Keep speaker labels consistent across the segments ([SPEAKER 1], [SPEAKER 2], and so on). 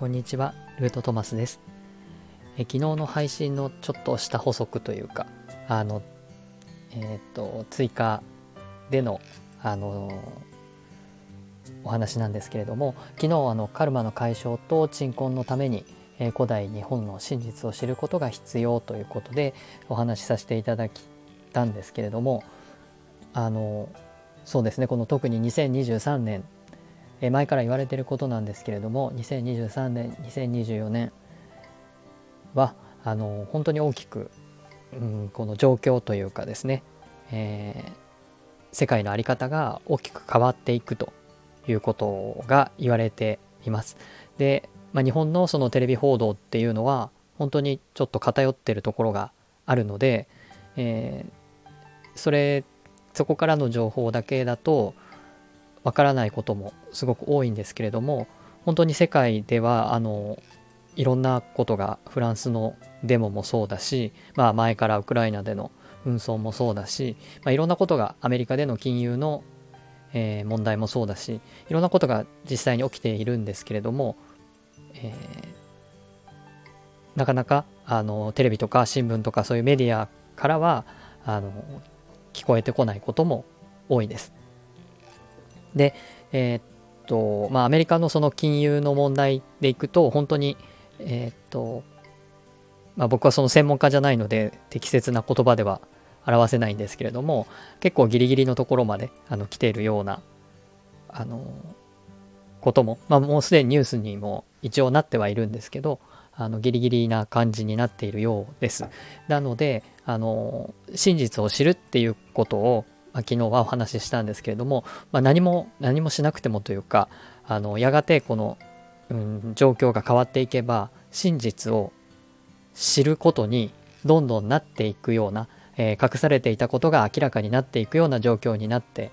[SPEAKER 1] こんにちは、ルートトマスです。え昨日の配信のちょっとした補足というか、あの、えっ、と、追加での、あのお話なんですけれども、昨日あのカルマの解消と鎮魂のために、え古代日本の真実を知ることが必要ということでお話しさせていただきたんですけれども、あのそうですね、この特に2023年前から言われてることなんですけれども2023年2024年はあの本当に大きく、うん、この状況というかですね、えー、世界の在り方が大きく変わっていくということが言われています。で、まあ、日本のそのテレビ報道っていうのは本当にちょっと偏ってるところがあるので、えー、それそこからの情報だけだとわからないこともすごく多いんですけれども本当に世界ではあのいろんなことがフランスのデモもそうだし、まあ、前からウクライナでの紛争もそうだし、まあ、いろんなことがアメリカでの金融の、えー、問題もそうだしいろんなことが実際に起きているんですけれども、えー、なかなかあのテレビとか新聞とかそういうメディアからはあの聞こえてこないことも多いです。で、えー、っと、まあ、アメリカのその金融の問題でいくと、本当に、えー、っと、まあ、僕はその専門家じゃないので、適切な言葉では表せないんですけれども、結構ギリギリのところまであの来ているような、あの、ことも、まあ、もうすでにニュースにも一応なってはいるんですけど、あのギリギリな感じになっているようです。なので、あの真実を知るっていうことをまあ、昨日はお話ししたんですけれども、まあ、何も何もしなくてもというかあのやがてこの、うん、状況が変わっていけば真実を知ることにどんどんなっていくような、えー、隠されていたことが明らかになっていくような状況になって、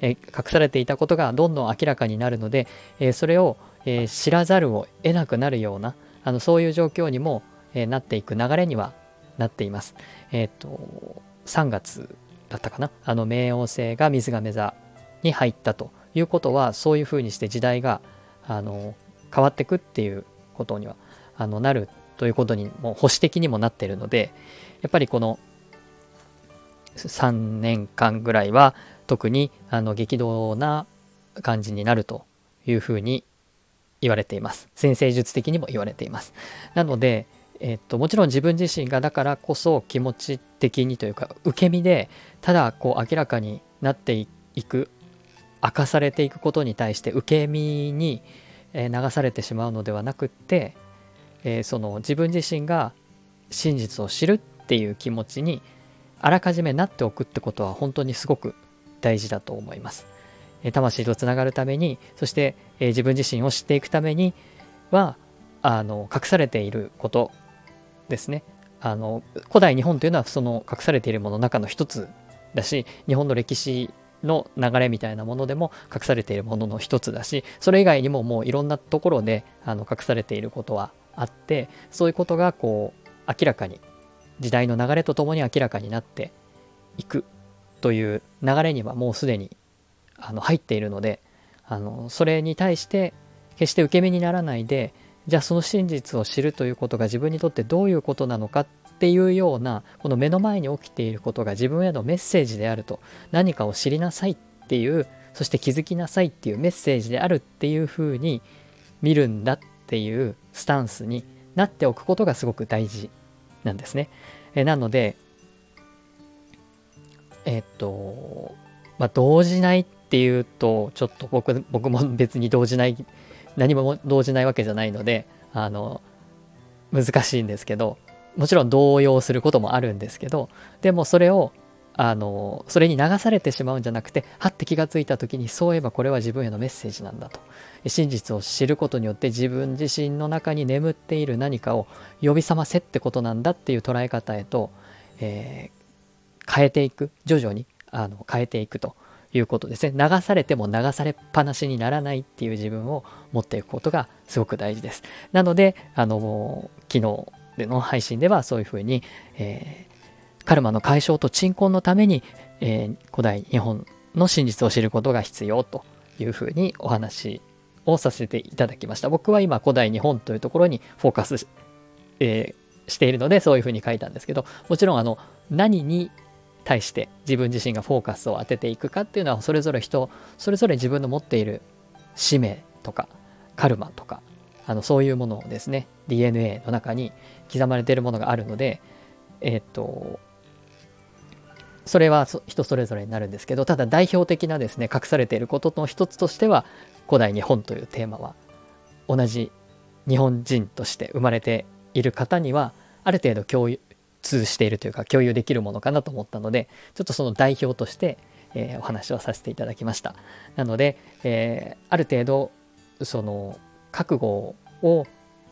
[SPEAKER 1] えー、隠されていたことがどんどん明らかになるので、えー、それを、え知らざるを得なくなるようなあのそういう状況にも、えなっていく流れにはなっています。えっ、と3月だったかな？あの冥王星が水亀座に入ったということはそういうふうにして時代があの変わってくっていうことにはあのなるということにも保守的にもなってるのでやっぱりこの3年間ぐらいは特にあの激動な感じになるというふうに言われています。先生術的にも言われています。なので、えっと、もちろん自分自身がだからこそ気持ち的にというか受け身でただこう明らかになっていく明かされていくことに対して受け身に流されてしまうのではなくって、えー、その自分自身が真実を知るっていう気持ちにあらかじめなっておくってことは本当にすごく大事だと思います。魂とつながるためにそして、えー、自分自身を知っていくためにはあの隠されていることですね。あの古代日本というのはその隠されているものの中の一つだし日本の歴史の流れみたいなものでも隠されているものの一つだしそれ以外にももういろんなところであの隠されていることはあってそういうことがこう明らかに時代の流れとともに明らかになっていくという流れにはもうすでにあの入っているのであのそれに対して決して受け身にならないでじゃあその真実を知るということが自分にとってどういうことなのかっていうようなこの目の前に起きていることが自分へのメッセージであると何かを知りなさいっていうそして気づきなさいっていうメッセージであるっていうふうに見るんだっていうスタンスになっておくことがすごく大事なんですね。えなのでえっとまあ動じないっていうとちょっと僕僕も別に動じない何も動じないわけじゃないのであの難しいんですけどもちろん動揺することもあるんですけどでもそれをあのそれに流されてしまうんじゃなくてはって気がついた時にそういえばこれは自分へのメッセージなんだと。真実を知ることによって自分自身の中に眠っている何かを呼び覚ませってことなんだっていう捉え方へと、えー、変えていく。徐々にあの変えていくと。いうことですね。流されても流されっぱなしにならないっていう自分を持っていくことがすごく大事です。なので、あの、昨日での配信ではそういうふうに、えー、カルマの解消と鎮魂のために、えー、古代日本の真実を知ることが必要というふうにお話をさせていただきました。僕は今古代日本というところにフォーカスし,、えー、しているのでそういうふうに書いたんですけどもちろんあの何に対して自分自身がフォーカスを当てていくかっていうのはそれぞれ人それぞれ自分の持っている使命とかカルマとかあのそういうものをですね DNA の中に刻まれているものがあるのでえっ、とそれは人それぞれになるんですけどただ代表的なですね隠されていることの一つとしては古代日本というテーマは同じ日本人として生まれている方にはある程度共有通しているというか共有できるものかなと思ったのでちょっとその代表として、えー、お話をさせていただきました。なので、えー、ある程度その覚悟を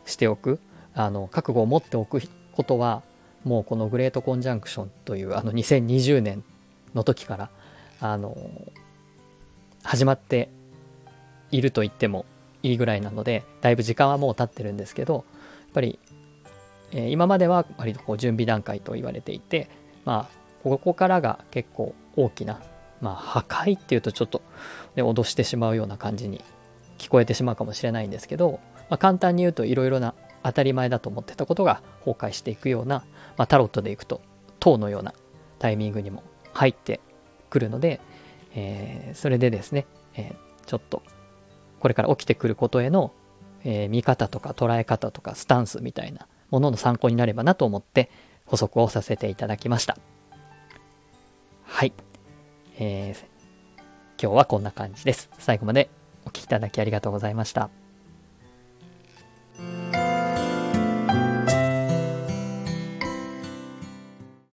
[SPEAKER 1] しておくあの覚悟を持っておくことはもうこのグレートコンジャンクションというあの2020年の時からあの始まっていると言ってもいいぐらいなのでだいぶ時間はもう経ってるんですけどやっぱり、え、今までは割とこう準備段階と言われていてまあここからが結構大きなまあ破壊っていうとちょっと、ね、脅してしまうような感じに聞こえてしまうかもしれないんですけど、まあ、簡単に言うといろいろな当たり前だと思ってたことが崩壊していくような、まあ、タロットでいくと塔のようなタイミングにも入ってくるので、えー、それでですね、えー、ちょっとこれから起きてくることへの、えー、見方とか捉え方とかスタンスみたいなものの参考になればなと思って補足をさせていただきました。はい。えー、今日はこんな感じです。最後までお聴きいただきありがとうございました。